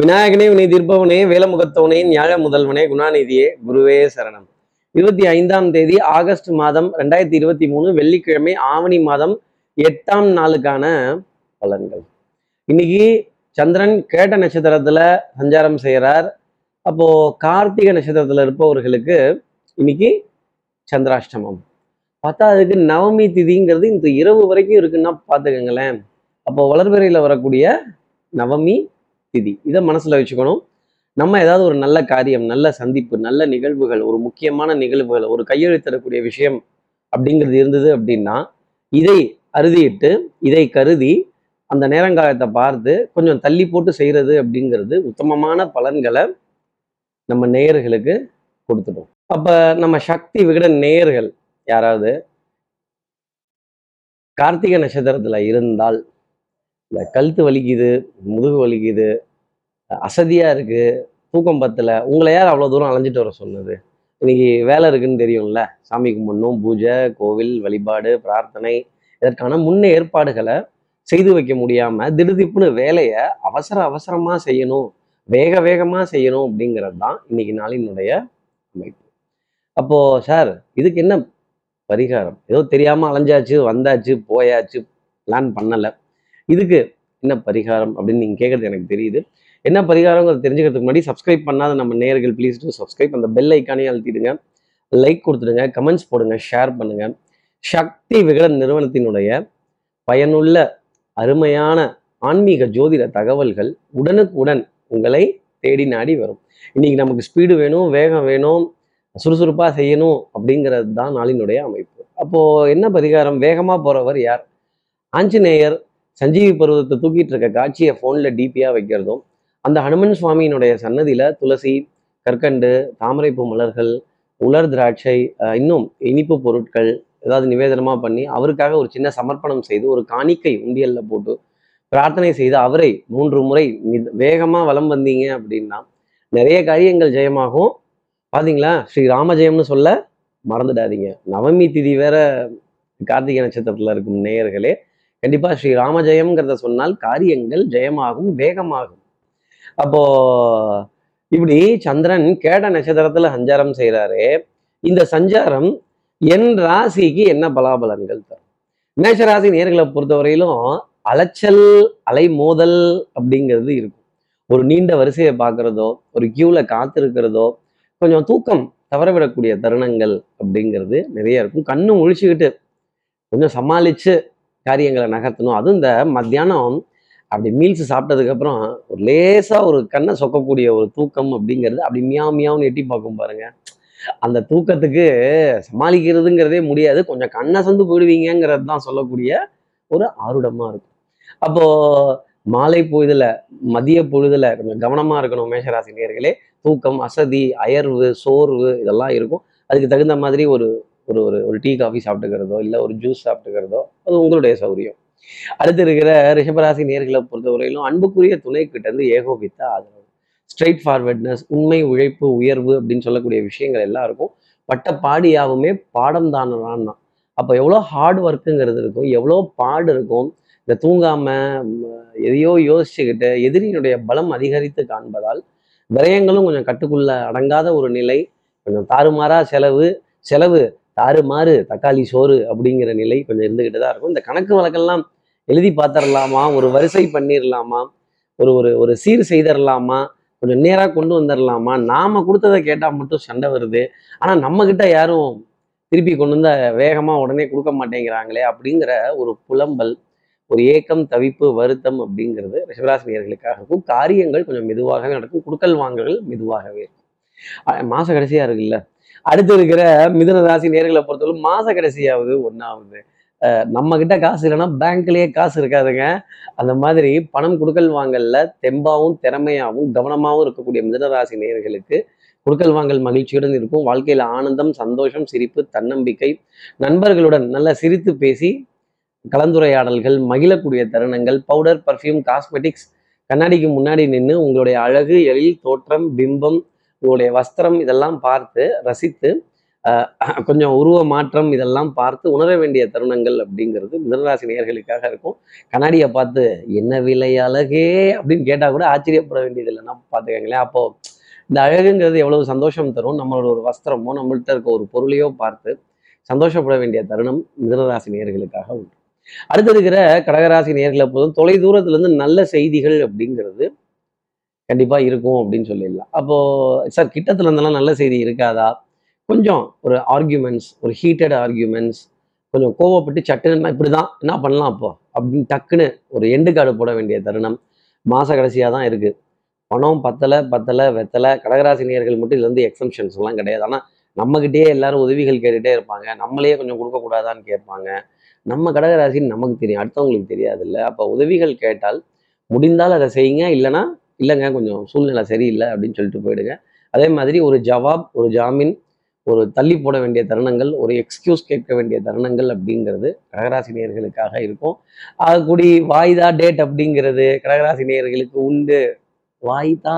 விநாயகனே வினை தீர்ப்பவனே வேலமுகத்தவனே ஞாழ முதல்வனே குணாநிதியே குருவே சரணம். இருபத்தி ஐந்தாம் தேதி ஆகஸ்ட் மாதம் ரெண்டாயிரத்தி இருபத்தி மூணு வெள்ளிக்கிழமை ஆவணி மாதம் எட்டாம் நாளுக்கான பலன்கள். இன்னைக்கு சந்திரன் கேட்ட நட்சத்திரத்துல சஞ்சாரம் செய்கிறார் அப்போ கார்த்திகை நட்சத்திரத்துல இருப்பவர்களுக்கு இன்னைக்கு சந்திராஷ்டமம். பார்த்தா அதுக்கு நவமி திதிங்கிறது இந்த இரவு வரைக்கும் இருக்குன்னா பார்த்துக்கங்களேன். அப்போ வளர்பிறையில் வரக்கூடிய நவமி திதி இதை மனசுல வச்சுக்கணும். நம்ம ஏதாவது ஒரு நல்ல காரியம் நல்ல சந்திப்பு நல்ல நிகழ்வுகள் ஒரு முக்கியமான நிகழ்வுகள் ஒரு கையெழுத்திடக்கூடிய விஷயம் அப்படிங்கிறது இருந்தது அப்படின்னா இதை அறுதியிட்டு இதை கருதி அந்த நேரங்காலத்தை பார்த்து கொஞ்சம் தள்ளி போட்டு செய்யறது அப்படிங்கிறது உத்தமமான பலன்களை நம்ம நேயர்களுக்கு கொடுத்துடும். அப்ப நம்ம சக்தி விகட நேயர்கள் யாராவது கார்த்திகை நட்சத்திரத்துல இருந்தால் இந்த கழுத்து வலிக்குது முதுகு வலிக்குது அசதியாக இருக்குது தூக்கம் பத்தல உங்களை யார் அவ்வளோ தூரம் அலைஞ்சிட்டு வர சொன்னது? இன்னைக்கு வேலை இருக்குன்னு தெரியும்ல சாமி கும்பிடணும் பூஜை கோவில் வழிபாடு பிரார்த்தனை இதற்கான முன்ன ஏற்பாடுகளை செய்து வைக்க முடியாமல் திடுதிப்புன்னு வேலையை அவசர அவசரமாக செய்யணும் வேக வேகமாக செய்யணும் அப்படிங்கிறது தான் இன்னைக்கு நாளினுடைய அமைப்பு. அப்போது சார் இதுக்கு என்ன பரிகாரம்? ஏதோ தெரியாமல் அலைஞ்சாச்சு வந்தாச்சு போயாச்சு பிளான் பண்ணலை. இதுக்கு என்ன பரிகாரம் அப்படின்னு நீங்க கேட்கறது எனக்கு தெரியுது. என்ன பரிகாரங்கிறது தெரிஞ்சுக்கிறதுக்கு முன்னாடி சப்ஸ்கிரைப் பண்ணாத நம்ம நேர்கள் ப்ளீஸ் டூ சப்ஸ்கிரைப் அந்த பெல் ஐக்கானே அழுத்திடுங்க. லைக் கொடுத்துடுங்க. கமெண்ட்ஸ் போடுங்க. ஷேர் பண்ணுங்க. சக்தி விகடன் நிறுவனத்தினுடைய பயனுள்ள அருமையான ஆன்மீக ஜோதிட தகவல்கள் உடனுக்குடன் உங்களை தேடி நாடி வரும். இன்னைக்கு நமக்கு ஸ்பீடு வேணும் வேகம் வேணும் சுறுசுறுப்பாக செய்யணும் அப்படிங்கிறது தான் நாளினுடைய அமைப்பு. அப்போது என்ன பரிகாரம்? வேகமாக போகிறவர் யார்? ஆஞ்சநேயர் சஞ்சீவி பருவத்தை தூக்கிட்டு இருக்க காட்சியை ஃபோனில் டிபியாக வைக்கிறதும் அந்த ஹனுமன் சுவாமியினுடைய சன்னதியில துளசி கற்கண்டு தாமரைப்பூ மலர்கள் உலர் திராட்சை இன்னும் இனிப்பு பொருட்கள் ஏதாவது நிவேதனமா பண்ணி அவருக்காக ஒரு சின்ன சமர்ப்பணம் செய்து ஒரு காணிக்கை உண்டியல்ல போட்டு பிரார்த்தனை செய்து அவரை மூன்று முறை வேகமாக வேகமா வலம் வந்தீங்க அப்படின்னா நிறைய காரியங்கள் ஜெயமாகும். பார்த்தீங்களா ஸ்ரீ ராமஜெயம்னு சொல்ல மறந்துடாதீங்க. நவமி திதி வேற கார்த்திகை நட்சத்திரத்துல இருக்கும் நேயர்களே கண்டிப்பா ஸ்ரீ ராமஜெயம்ங்கிறத சொன்னால் காரியங்கள் ஜெயமாகும் வேகமாகும். அப்போ இப்படி சந்திரன் கேட்ட நட்சத்திரத்துல சஞ்சாரம் செய்கிறாரு இந்த சஞ்சாரம் என் ராசிக்கு என்ன பலாபலன்கள் தரும்? மேஷராசி நேர்களை பொறுத்தவரையிலும் அலைச்சல் அலைமோதல் அப்படிங்கிறது இருக்கும். ஒரு நீண்ட வரிசையை பார்க்கறதோ ஒரு கியூல காத்திருக்கிறதோ கொஞ்சம் தூக்கம் தவறவிடக்கூடிய தருணங்கள் அப்படிங்கிறது நிறைய இருக்கும். கண்ணு முழிச்சுக்கிட்டு கொஞ்சம் சமாளிச்சு காரியங்களை நகர்த்தணும். அதுவும் இந்த மத்தியானம் அப்படி மீல்ஸ் சாப்பிட்டதுக்கு அப்புறம் ஒரு லேசா ஒரு கண்ணை சொக்கக்கூடிய ஒரு தூக்கம் அப்படிங்கிறது அப்படி மியா மியாவ்னு எட்டி பார்க்கும் பாருங்க. அந்த தூக்கத்துக்கு சமாளிக்கிறதுங்கிறதே முடியாது. கொஞ்சம் கண்ணை சந்து போயிடுவீங்கிறது தான் சொல்லக்கூடிய ஒரு ஆருடமா இருக்கும். அப்போ மாலை பொழுதுல மதிய பொழுதுல கொஞ்சம் கவனமா இருக்கணும் மேஷராசி நேர்களே தூக்கம் அசதி அயர்வு சோர்வு இதெல்லாம் இருக்கும். அதுக்கு தகுந்த மாதிரி ஒரு ஒரு ஒரு ஒரு டீ காஃபி சாப்பிட்டுக்கிறதோ இல்லை ஒரு ஜூஸ் சாப்பிட்டுக்கிறதோ அது உங்களுடைய சௌரியம். அடுத்து இருக்கிற ரிஷபராசி நேர்களை பொறுத்தவரையிலும் அன்புக்குரிய துணை கிட்டேருந்து ஏகோபித்த ஆதரவு. ஸ்ட்ரைட் ஃபார்வர்ட்னஸ் உண்மை உழைப்பு உயர்வு அப்படின்னு சொல்லக்கூடிய விஷயங்கள் எல்லாம் இருக்கும் பட்ட பாடியாகவுமே பாடம் தானதான் அப்போ எவ்வளோ ஹார்ட் ஒர்க்குங்கிறது இருக்கும் எவ்வளோ பாடு இருக்கும் இந்த தூங்காமல் எதையோ யோசிச்சுக்கிட்டு எதிரியினுடைய பலம் அதிகரித்து காண்பதால் விரயங்களும் கொஞ்சம் கட்டுக்குள்ள அடங்காத ஒரு நிலை கொஞ்சம் தாறுமாறா செலவு செலவு தாறுமாறு தக்காளி சோறு அப்படிங்கிற நிலை கொஞ்சம் இருந்துக்கிட்டு தான் இருக்கும். இந்த கணக்கு வழக்கெல்லாம் எழுதி பார்த்துடலாமா ஒரு வரிசை பண்ணிடலாமா ஒரு ஒரு ஒரு சீர் செய்திடலாமா கொஞ்சம் நேராக கொண்டு வந்துடலாமா நாம கொடுத்ததை கேட்டால் மட்டும் சண்டை வருது. ஆனால் நம்ம கிட்ட யாரும் திருப்பி கொண்டு வந்த வேகமாக உடனே கொடுக்க மாட்டேங்கிறாங்களே அப்படிங்கிற ஒரு புலம்பல் ஒரு ஏக்கம் தவிப்பு வருத்தம் அப்படிங்கிறது ரிஷபராசினியர்களுக்காக இருக்கும் காரியங்கள் கொஞ்சம் மெதுவாகவே நடக்கும். குடுக்கல் வாங்கல்கள் மெதுவாகவே இருக்கும். மாத மாச கடைசியா இருக்குல்ல? அடுத்து இருக்கிற மிதுன ராசி நேர்களை பொறுத்தவரை மாச கடைசியாவது ஒன்றாவது நம்ம கிட்ட காசு இல்லைன்னா பேங்க்லயே காசு இருக்காதுங்க. அந்த மாதிரி பணம் கொடுக்கல் வாங்கல்ல தெம்பாவும் திறமையாகவும் கவனமாகவும் இருக்கக்கூடிய மிதனராசி நேர்களுக்கு கொடுக்கல் வாங்கல் மகிழ்ச்சியுடன் இருக்கும். வாழ்க்கையில் ஆனந்தம் சந்தோஷம் சிரிப்பு தன்னம்பிக்கை நண்பர்களுடன் நல்லா சிரித்து பேசி கலந்துரையாடல்கள் மகிழக்கூடிய தருணங்கள் பவுடர் பர்ஃப்யூம் காஸ்மெட்டிக்ஸ் கண்ணாடிக்கு முன்னாடி நின்று உங்களுடைய அழகு எழில் தோற்றம் பிம்பம் உங்களுடைய வஸ்திரம் இதெல்லாம் பார்த்து ரசித்து கொஞ்சம் உருவ மாற்றம் இதெல்லாம் பார்த்து உணர வேண்டிய தருணங்கள் அப்படிங்கிறது மிதனராசி நேர்களுக்காக இருக்கும். கண்ணாடியை பார்த்து என்ன விலை அழகே அப்படின்னு கேட்டால் கூட ஆச்சரியப்பட வேண்டியது இல்லைன்னா பார்த்துக்கங்களேன். அப்போ இந்த அழகுங்கிறது எவ்வளவு சந்தோஷம் தரும்? நம்மளோட ஒரு வஸ்திரமோ நம்மள்ட்ட இருக்க ஒரு பொருளையோ பார்த்து சந்தோஷப்பட வேண்டிய தருணம் மிதனராசி நேர்களுக்காக உண்டு. அடுத்து இருக்கிற கடகராசி நேர்களை போதும் தொலை தூரத்துல இருந்து நல்ல செய்திகள் அப்படிங்கிறது கண்டிப்பா இருக்கும் அப்படின்னு சொல்லிடலாம். அப்போ சார் கிட்டத்துல இருந்தெல்லாம் நல்ல செய்தி இருக்காதா? கொஞ்சம் ஒரு ஆர்கியூமெண்ட்ஸ் ஒரு ஹீட்டட் ஆர்கியூமெண்ட்ஸ் கொஞ்சம் கோவப்பட்டு சட்டுன்னா இப்படிதான் என்ன பண்ணலாம் அப்போ? அப்படின்னு டக்குன்னு ஒரு எண்டு கார்டு போட வேண்டிய தருணம் மாச கடைசியாக தான் இருக்கு. பணம் பத்தலை பத்தலை வெத்தலை கடகராசி நேர்கள் மட்டும் இதுல இருந்து எக்ஸம்ஷன்ஸ் எல்லாம் கிடையாது. ஆனா நம்மகிட்டயே எல்லாரும் உதவிகள் கேட்டுகிட்டே இருப்பாங்க. நம்மளே கொஞ்சம் கொடுக்கக்கூடாதான்னு கேட்பாங்க. நம்ம கடகராசின்னு நமக்கு தெரியும். அடுத்தவங்களுக்கு தெரியாது இல்லை அப்போ உதவிகள் கேட்டால் முடிந்தால் அதை செய்யுங்க. இல்லைன்னா இல்லைங்க கொஞ்சம் சூழ்நிலை சரியில்லை அப்படின்னு சொல்லிட்டு போயிடுங்க. அதே மாதிரி ஒரு ஜவாப் ஒரு ஜாமீன் ஒரு தள்ளி போட வேண்டிய தருணங்கள் ஒரு எக்ஸ்கியூஸ் கேட்க வேண்டிய தருணங்கள் அப்படிங்கிறது கடகராசி நேயர்களுக்காக இருக்கும் ஆகக்கூடி வாய்தா டேட் அப்படிங்கிறது கடகராசி நேயர்களுக்கு உண்டு. வாய்தா.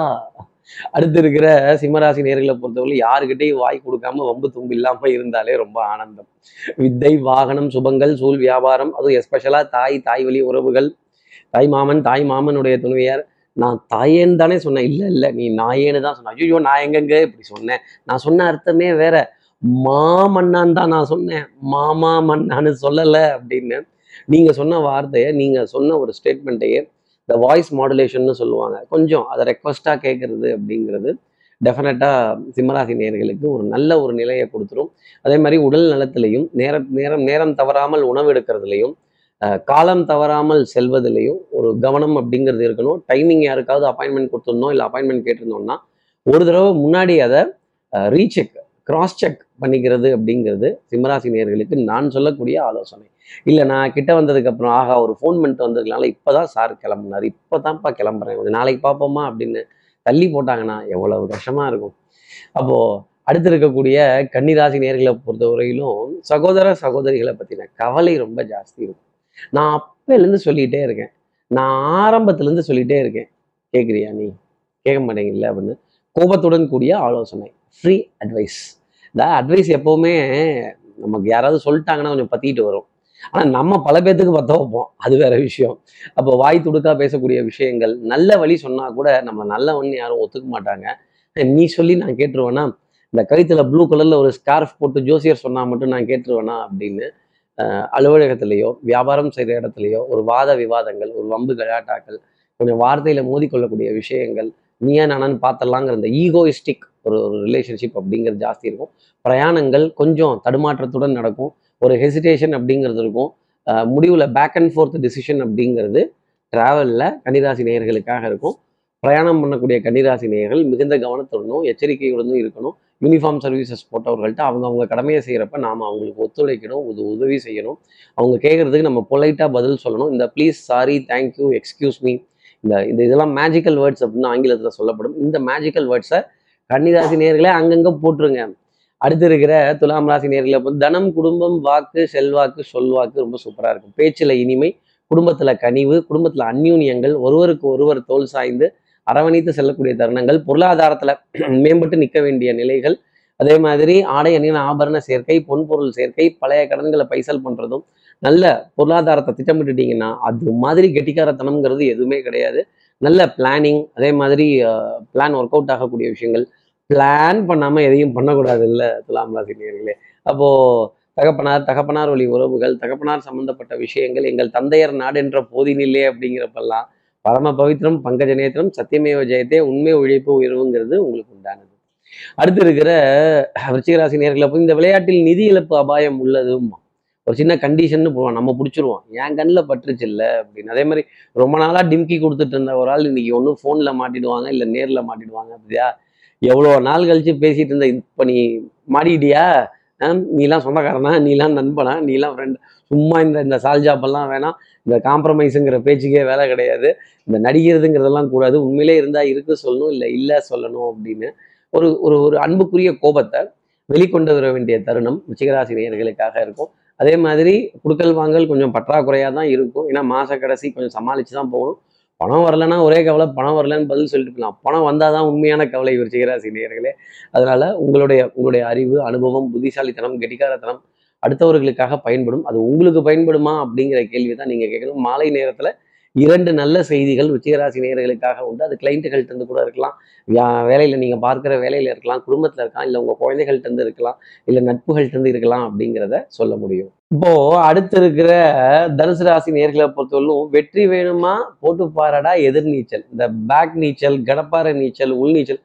அடுத்து இருக்கிற சிம்மராசி நேர்களை பொறுத்தவரை யாருக்கிட்டையும் வாய் கொடுக்காம வம்பு தும்பு இல்லாம இருந்தாலே ரொம்ப ஆனந்தம். வித்தை வாகனம் சுபங்கள் சூழ் வியாபாரம் அதுவும் எஸ்பெஷலா தாய் தாய் வழி உறவுகள் தாய் மாமன் தாய் மாமனுடைய துணைவியார் நான் தாயேன்னு தானே சொன்னேன். இல்லை இல்லை நீ நாயேன்னு தான் சொன்ன. ஐயோ நான் எங்கெங்க இப்படி சொன்னேன்? நான் சொன்ன அர்த்தமே வேற. மாமன்னான்னு தான் நான் சொன்னேன். மாமா மன்னான்னு சொல்லலை அப்படின்னு. நீங்கள் சொன்ன வார்த்தையை நீங்கள் சொன்ன ஒரு ஸ்டேட்மெண்ட்டையே இந்த வாய்ஸ் மாடுலேஷன்னு சொல்லுவாங்க. கொஞ்சம் அதை ரெக்வஸ்டாக கேட்குறது அப்படிங்கிறது டெஃபினட்டாக சிம்மராசி நேர்களுக்கு ஒரு நல்ல ஒரு நிலையை கொடுத்துரும். அதே மாதிரி உடல் நலத்திலையும் நேர நேரம் நேரம் தவறாமல் உணவு எடுக்கிறதுலையும் காலம் தவறாமல் செல்வதிலையும் ஒரு கவனம் அப்படிங்கிறது இருக்கணும். டைமிங் யாருக்காவது அப்பாயின்மெண்ட் கொடுத்துருந்தோம் இல்லை அப்பாயின்மெண்ட் கேட்டிருந்தோம்னா ஒரு தடவை முன்னாடி அதை ரீசெக் கிராஸ் செக் பண்ணிக்கிறது அப்படிங்கிறது சிம்மராசி நேர்களுக்கு நான் சொல்லக்கூடிய ஆலோசனை. இல்லை நான் கிட்ட வந்ததுக்கு அப்புறம் ஆகா ஒரு ஃபோன் பண்ணிட்டு வந்ததுனால இப்போதான் சார் கிளம்புனாரு. இப்போதான்ப்பா கிளம்புறேன். கொஞ்சம் நாளைக்கு பார்ப்போமா அப்படின்னு தள்ளி போட்டாங்கன்னா எவ்வளவு கஷ்டமாக இருக்கும். அப்போது அடுத்து இருக்கக்கூடிய கன்னிராசி நேர்களை பொறுத்தவரையிலும் சகோதர சகோதரிகளை பற்றின கவலை ரொம்ப ஜாஸ்தி இருக்கும். நான் அப்பையிலேருந்து சொல்லிட்டே இருக்கேன். நான் ஆரம்பத்துல இருந்து இருக்கேன். கேட்குறியா நீ? கேட்க மாட்டேங்கல அப்படின்னு. கோபத்துடன் கூடிய ஆலோசனை. ஃப்ரீ அட்வைஸ் இந்த அட்வைஸ் எப்பவுமே நமக்கு யாராவது சொல்லிட்டாங்கன்னா கொஞ்சம் பற்றிட்டு வரும். ஆனா நம்ம பல பேர்த்துக்கு பத்த வைப்போம். அது வேற விஷயம். அப்போ வாய் துடுக்கா பேசக்கூடிய விஷயங்கள் நல்ல வழி சொன்னா கூட நம்ம நல்லவன்னு யாரும் ஒத்துக்க மாட்டாங்க. நீ சொல்லி நான் கேட்டுருவேனா? இந்த கழுத்தில் ப்ளூ கலர்ல ஒரு ஸ்கார்ஃப் போட்டு ஜோசியர் சொன்னா மட்டும் நான் கேட்டுருவேனா அப்படின்னு அலுவலகத்திலேயோ வியாபாரம் செய்கிற இடத்துலையோ ஒரு வாத விவாதங்கள் ஒரு வம்பு கலாட்டாக்கள் கொஞ்சம் வார்த்தையில் மோதிக்கொள்ளக்கூடிய விஷயங்கள் நீயா நானான்னு பார்த்தலாங்கிற இந்த ஈகோயிஸ்டிக் ஒரு ஒரு ரிலேஷன்ஷிப் அப்படிங்கிறது ஜாஸ்தி இருக்கும். பிரயாணங்கள் கொஞ்சம் தடுமாற்றத்துடன் நடக்கும். ஒரு ஹெசிடேஷன் அப்படிங்கிறது இருக்கும். முடிவில் பேக் அண்ட் ஃபோர்த் டிசிஷன் அப்படிங்கிறது ட்ராவலில் கன்னிராசி நேயர்களுக்காக இருக்கும். பிரயாணம் பண்ணக்கூடிய கன்னிராசி நேயர்கள் மிகுந்த கவனத்துடனும் எச்சரிக்கையுடனும் இருக்கணும். யூனிஃபார்ம் சர்வீசஸ் போட்டவர்கள்ட்ட அவங்க அவங்க கடமையை செய்கிறப்ப நாம் அவங்களுக்கு ஒத்துழைக்கணும் உது உதவி செய்யணும். அவங்க கேட்குறதுக்கு நம்ம பொலைட்டாக பதில் சொல்லணும். இந்த please sorry thank you excuse me இந்த இந்த இதெல்லாம் மேஜிக்கல் வேர்ட்ஸ் அப்படின்னு ஆங்கிலத்தில் சொல்லப்படும். இந்த மேஜிக்கல் வேர்ட்ஸை கன்னிராசி நேர்களே அங்கங்கே போட்டுருங்க. அடுத்து இருக்கிற துலாம் ராசி நேர்களை வந்து தனம் குடும்பம் வாக்கு செல்வாக்கு சொல்வாக்கு ரொம்ப சூப்பராக இருக்கும். பேச்சில் இனிமை குடும்பத்தில் கனிவு குடும்பத்தில் அந்யூன்யங்கள் ஒருவருக்கு ஒருவர் தோல் சாய்ந்து அரவணைத்து செல்லக்கூடிய தருணங்கள். பொருளாதாரத்துல மேம்பட்டு நிற்க வேண்டிய நிலைகள். அதே மாதிரி ஆடை அணியின் ஆபரண சேர்க்கை பொன்பொருள் சேர்க்கை பழைய கடன்களை பைசல் பண்றதும் நல்ல பொருளாதாரத்தை திட்டமிட்டுட்டீங்கன்னா அது மாதிரி கெட்டிக்காரத்தனம்ங்கிறது எதுவுமே கிடையாது. நல்ல பிளானிங் அதே மாதிரி பிளான் ஒர்க் அவுட் ஆகக்கூடிய விஷயங்கள். பிளான் பண்ணாம எதையும் பண்ணக்கூடாது இல்லை துலாம் ராசினியர்களே அப்போ தகப்பனார் தகப்பனார் வழி உறவுகள் தகப்பனார் சம்பந்தப்பட்ட விஷயங்கள் எங்கள் தந்தையர் நாடு என்ற போதினில்லே அப்படிங்கிறப்பெல்லாம் பரம பவித்திரம் பங்கஜ நேத்திரம் சத்தியமேவ ஜெயத்தே உண்மை உழைப்பு உயர்வுங்கிறது உங்களுக்கு உண்டானது. அடுத்து இருக்கிற விருச்சிகராசி நேர்களை போய் இந்த விளையாட்டில் நிதி இழப்பு அபாயம் உள்ளதும் ஒரு சின்ன கண்டிஷன் போடுவோம் நம்ம பிடிச்சிருவோம். என் கண்ணில் பட்டுருச்சு இல்லை அப்படின்னு. அதே மாதிரி ரொம்ப நாளா டிம்கி கொடுத்துட்டு இருந்த ஒரு ஆள் இன்னைக்கு ஒன்றும் ஃபோனில் மாட்டிடுவாங்க இல்லை நேரில் மாட்டிடுவாங்க அப்படியா? எவ்வளோ நாள் கழிச்சு பேசிட்டு இருந்த இப்போ நீ மாடிக்கிட்டியா நீலாம் சொந்தக்காரனா? நீலாம் நண்பனா? நீலாம் ஃப்ரெண்ட் சும்மா இந்த இந்த சால்ஜாப்பெல்லாம் வேணாம். இந்த காம்ப்ரமைஸுங்கிற பேச்சுக்கே வேலை கிடையாது. இந்த நடிக்கிறதுங்கிறதெல்லாம் கூடாது. உண்மையிலே இருந்தால் இருக்கு சொல்லணும் இல்லை இல்லை சொல்லணும் அப்படின்னு ஒரு ஒரு ஒரு அன்புக்குரிய கோபத்தை வெளிக்கொண்டு வர வேண்டிய தருணம் உச்சிகராசிரியர்களுக்காக இருக்கும். அதே மாதிரி குடுக்கல் வாங்கல் கொஞ்சம் பற்றாக்குறையாக தான் இருக்கும். ஏன்னா மாச கடைசி கொஞ்சம் சமாளித்து தான் போகணும். பணம் வரலைன்னா ஒரே கவலை பணம் வரலன்னு பதில் சொல்லிட்டு போகலாம் பணம் வந்தால் தான் உண்மையான கவலை விருச்சிகராசி நேயர்களே அதனால உங்களுடைய உங்களுடைய அறிவு அனுபவம் புத்திசாலித்தனம் கெட்டிக்காரத்தனம் அடுத்தவர்களுக்காக பயன்படும். அது உங்களுக்கு பயன்படுமா அப்படிங்கிற கேள்வி தான் நீங்கள் கேட்கணும். மாலை நேரத்தில் இரண்டு நல்ல செய்திகள் ருச்சிகராசி நேர்களுக்காக உண்டு. அது கிளைண்ட்டுகள்ட்ட இருந்து கூட இருக்கலாம். வேலையில் நீங்கள் பார்க்குற வேலையில் இருக்கலாம். குடும்பத்தில் இருக்கலாம். இல்லை உங்கள் குழந்தைகள்ட்ட இருந்து இருக்கலாம். இல்லை நட்புகள்ட்ட இருந்து இருக்கலாம் அப்படிங்கிறத சொல்ல முடியும். இப்போ அடுத்து இருக்கிற தனுசு ராசி நேர்களை பொறுத்தவரைக்கும் வெற்றி வேணுமா? போட்டு பாரடா எதிர்நீச்சல். இந்த பேக் நீச்சல் கடப்பாறை நீச்சல் உள் நீச்சல்.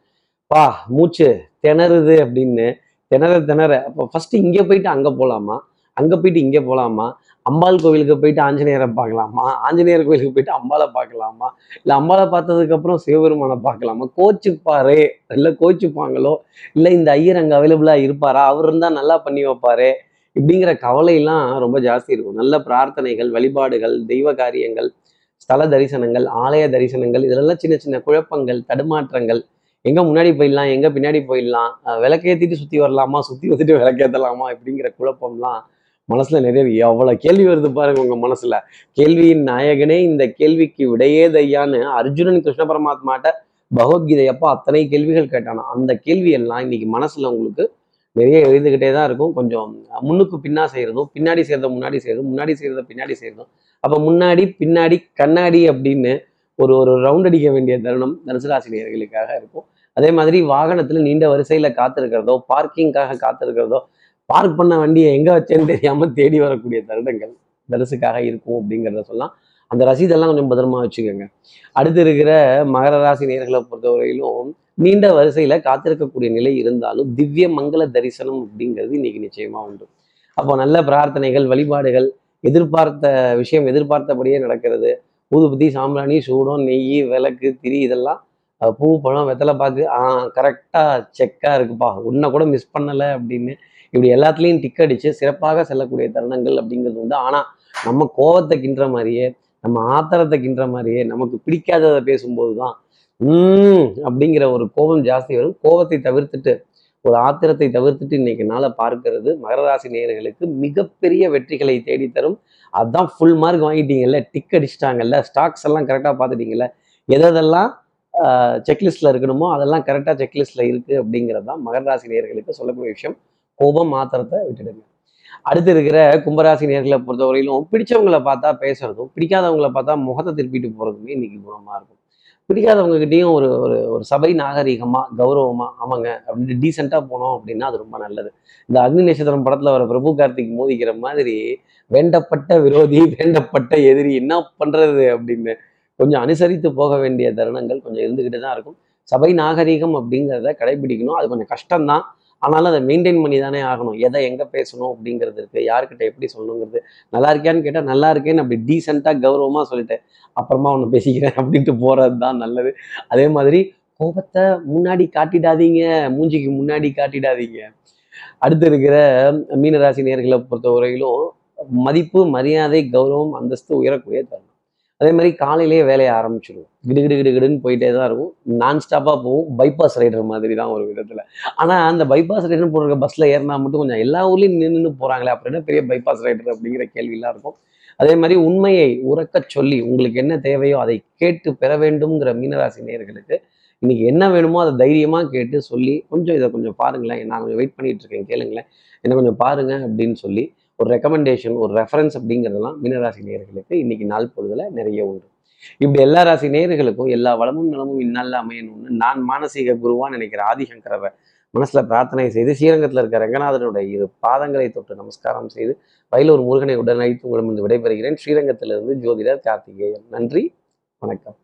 பா மூச்சு திணறுது அப்படின்னு திணற திணற. அப்போ ஃபர்ஸ்ட் இங்கே போயிட்டு அங்கே போகலாமா அங்கே போயிட்டு இங்கே போகலாமா அம்பாள் கோவிலுக்கு போயிட்டு ஆஞ்சநேயரை பார்க்கலாமா? ஆஞ்சநேயர் கோவிலுக்கு போயிட்டு அம்பாளை பார்க்கலாமா? இல்லை அம்பாளை பார்த்ததுக்கப்புறம் சிவபெருமானை பார்க்கலாமா? கோச்சுப்பாரு. இல்லை கோச்சுப்பாங்களோ? இல்லை இந்த ஐயர் அங்கே அவைலபிளாக இருப்பாரா? அவர் இருந்தால் நல்லா பண்ணி வைப்பாரு. இப்படிங்கிற கவலையெல்லாம் ரொம்ப ஜாஸ்தி இருக்கும். நல்ல பிரார்த்தனைகள் வழிபாடுகள் தெய்வ காரியங்கள் ஸ்தல தரிசனங்கள் ஆலய தரிசனங்கள் இதெல்லாம் சின்ன சின்ன குழப்பங்கள் தடுமாற்றங்கள் எங்கே முன்னாடி போயிடலாம் எங்கே பின்னாடி போயிடலாம் விளக்கேற்றிட்டு சுற்றி வரலாமா சுற்றி வந்துட்டு விளக்கேற்றலாமா இப்படிங்கிற குழப்பம்லாம் மனசில் நிறைய எவ்வளோ கேள்வி வருது பாருங்க உங்கள் மனசுல. கேள்வியின் நாயகனே இந்த கேள்விக்கு விடையே தையான்னு அர்ஜுனன் கிருஷ்ண பரமாத்மாட்ட பகவத்கீதை அப்போ அத்தனை கேள்விகள் கேட்டானா. அந்த கேள்வி எல்லாம் இன்னைக்கு மனசில் உங்களுக்கு நிறைய எழுந்துகிட்டே தான் இருக்கும். கொஞ்சம் முன்னுக்கு பின்னா செய்கிறதும் பின்னாடி செய்கிறத முன்னாடி செய்கிறதும் முன்னாடி செய்கிறத பின்னாடி செய்கிறதும் அப்போ முன்னாடி பின்னாடி கண்ணாடி அப்படின்னு ஒரு ஒரு ரவுண்ட் அடிக்க வேண்டிய தருணம் தனுசு ராசி இருக்கும். அதே மாதிரி வாகனத்தில் நீண்ட வரிசையில் காத்திருக்கிறதோ பார்க்கிங்காக காத்திருக்கிறதோ பார்க் பண்ண வண்டியை எங்கே வச்சேன்னு தெரியாமல் தேடி வரக்கூடிய தருணங்கள் தனுசுக்காக இருக்கும் அப்படிங்கிறத சொல்லலாம். அந்த ரசீதெல்லாம் கொஞ்சம் பத்திரமா வச்சுக்கோங்க. அடுத்து இருக்கிற மகர ராசி நேர்களை பொறுத்தவரையிலும் நீண்ட வரிசையில காத்திருக்கக்கூடிய நிலை இருந்தாலும் திவ்ய மங்கள தரிசனம் அப்படிங்கிறது இன்னைக்கு நிச்சயமா உண்டு. அப்போ நல்ல பிரார்த்தனைகள் வழிபாடுகள் எதிர்பார்த்த விஷயம் எதிர்பார்த்தபடியே நடக்கிறது. ஊதுபத்தி சாம்பிராணி சூடம் நெய் விளக்கு திரி இதெல்லாம் பூ பழம் வெத்தலை பாக்கு ஆ கரெக்டாக செக்காக இருக்குப்பா. உன்னை கூட மிஸ் பண்ணலை அப்படின்னு இப்படி எல்லாத்துலேயும் டிக் அடித்து சிறப்பாக செல்லக்கூடிய தருணங்கள் அப்படிங்கிறது உண்டு. ஆனால் நம்ம கோவத்தை கின்ற மாதிரியே நம்ம ஆத்திரத்தை கின்ற மாதிரியே நமக்கு பிடிக்காததை பேசும்போது தான் அப்படிங்கிற ஒரு கோபம் ஜாஸ்தி வரும். கோபத்தை தவிர்த்துட்டு ஒரு ஆத்திரத்தை தவிர்த்துட்டு இன்னைக்கு நாளை பார்க்கறது மகர ராசி நேயர்களுக்கு மிகப்பெரிய வெற்றிகளை தேடித்தரும். அதான் ஃபுல் மார்க் வாங்கிட்டீங்கல்ல டிக் அடிச்சிட்டாங்கல்ல ஸ்டாக்ஸ் எல்லாம் கரெக்டாக பார்த்துட்டீங்கல்ல எதெல்லாம் செக்லிஸ்ட்டில் இருக்கணுமோ அதெல்லாம் கரெக்டாக செக்லிஸ்ட்டில் இருக்குது அப்படிங்கிறது தான் மகர ராசி நேயர்களுக்கு சொல்லக்கூடிய விஷயம். கோபம் மாத்திரத்தை விட்டுடுங்க. அடுத்து இருக்கிற கும்பராசி நேர்களை பொறுத்தவரையிலும் பிடிச்சவங்களை பார்த்தா பேசுறதும் பிடிக்காதவங்களை பார்த்தா முகத்தை திருப்பிட்டு போகிறதுமே இன்னைக்கு குணமாக இருக்கும். பிடிக்காதவங்ககிட்டையும் ஒரு ஒரு ஒரு சபை நாகரிகமாக கௌரவமாக ஆமாங்க அப்படின்ட்டு டீசெண்டாக போனோம் அப்படின்னா அது ரொம்ப நல்லது. இந்த அக்னி நட்சத்திரம் படத்தில் வர பிரபு கார்த்திக் மோதிக்கிற மாதிரி வேண்டப்பட்ட விரோதி வேண்டப்பட்ட எதிரி என்ன பண்ணுறது அப்படின்னு கொஞ்சம் அனுசரித்து போக வேண்டிய தருணங்கள் கொஞ்சம் இருந்துக்கிட்டு தான் இருக்கும். சபை நாகரிகம் அப்படிங்கிறத கடைபிடிக்கணும். அது கொஞ்சம் கஷ்டம்தான். ஆனாலும் அதை மெயின்டைன் பண்ணி தானே ஆகணும். எதை எங்கே பேசணும் அப்படிங்கிறது இருக்குது யாருக்கிட்ட எப்படி சொல்லணுங்கிறது. நல்லா இருக்கியான்னு கேட்டால் நல்லா இருக்கேன்னு அப்படி டீசெண்டாக கௌரவமாக சொல்லிட்டேன். அப்புறமா ஒன்று பேசிக்கிறேன் அப்படின்ட்டு போகிறது தான் நல்லது. அதே மாதிரி கோபத்தை முன்னாடி காட்டிடாதீங்க. மூஞ்சிக்கு முன்னாடி காட்டிடாதீங்க. அடுத்து இருக்கிற மீனராசி நேர்களை பொறுத்தவரையிலும் மதிப்பு மரியாதை கௌரவம் அந்தஸ்து உயரக்கூடிய தரும் அதே மாதிரி காலையிலேயே வேலையை ஆரம்பிச்சிடுவோம் கிடு கிடு கிடு கிடுன்னு போயிட்டே தான் இருக்கும். நான் ஸ்டாப்பாக போகும் பைபாஸ் ரைடர் மாதிரி தான் ஒரு விதத்தில். ஆனால் அந்த பைபாஸ் ரைடர்னு போடுற பஸ்ஸில் ஏறினா மட்டும் கொஞ்சம் எல்லா ஊர்லேயும் நின்று போகிறாங்களே அப்படின்னா பெரிய பைபாஸ் ரைடர் அப்படிங்கிற கேள்வியெல்லாம் இருக்கும். அதே மாதிரி உண்மையை உறக்கச் சொல்லி உங்களுக்கு என்ன தேவையோ அதை கேட்டு பெற வேண்டும்ங்கிற மீனராசி நேயர்களுக்கு இன்னைக்கு என்ன வேணுமோ அதை தைரியமாக கேட்டு சொல்லி கொஞ்சம் இதை கொஞ்சம் பாருங்களேன். நான் கொஞ்சம் வெயிட் பண்ணிட்டு இருக்கேன் கேளுங்களேன். என்ன கொஞ்சம் பாருங்க அப்படின்னு சொல்லி ஒரு ரெக்கமெண்டேஷன் ஒரு ரெஃபரன்ஸ் அப்படிங்கிறதெல்லாம் மீனராசி நேயர்களுக்கு இன்னைக்கு நாள் பொழுதுல நிறைய உண்டு. இப்படி எல்லா ராசி நேயர்களுக்கும் எல்லா வளமும் நலமும் இந்நாளில் அமையணும்னு நான் மானசீக குருவா நினைக்கிற ஆதிசங்கரவை மனசுல பிரார்த்தனை செய்து ஸ்ரீரங்கத்தில் இருக்க ரங்கநாதனுடைய இரு பாதங்களை தொட்டு நமஸ்காரம் செய்து வயலூர் முருகனை உடனழைத்து உங்களிடம் விடைபெறுகிறேன். ஸ்ரீரங்கத்திலிருந்து ஜோதிடர் கார்த்திகேயன். நன்றி வணக்கம்.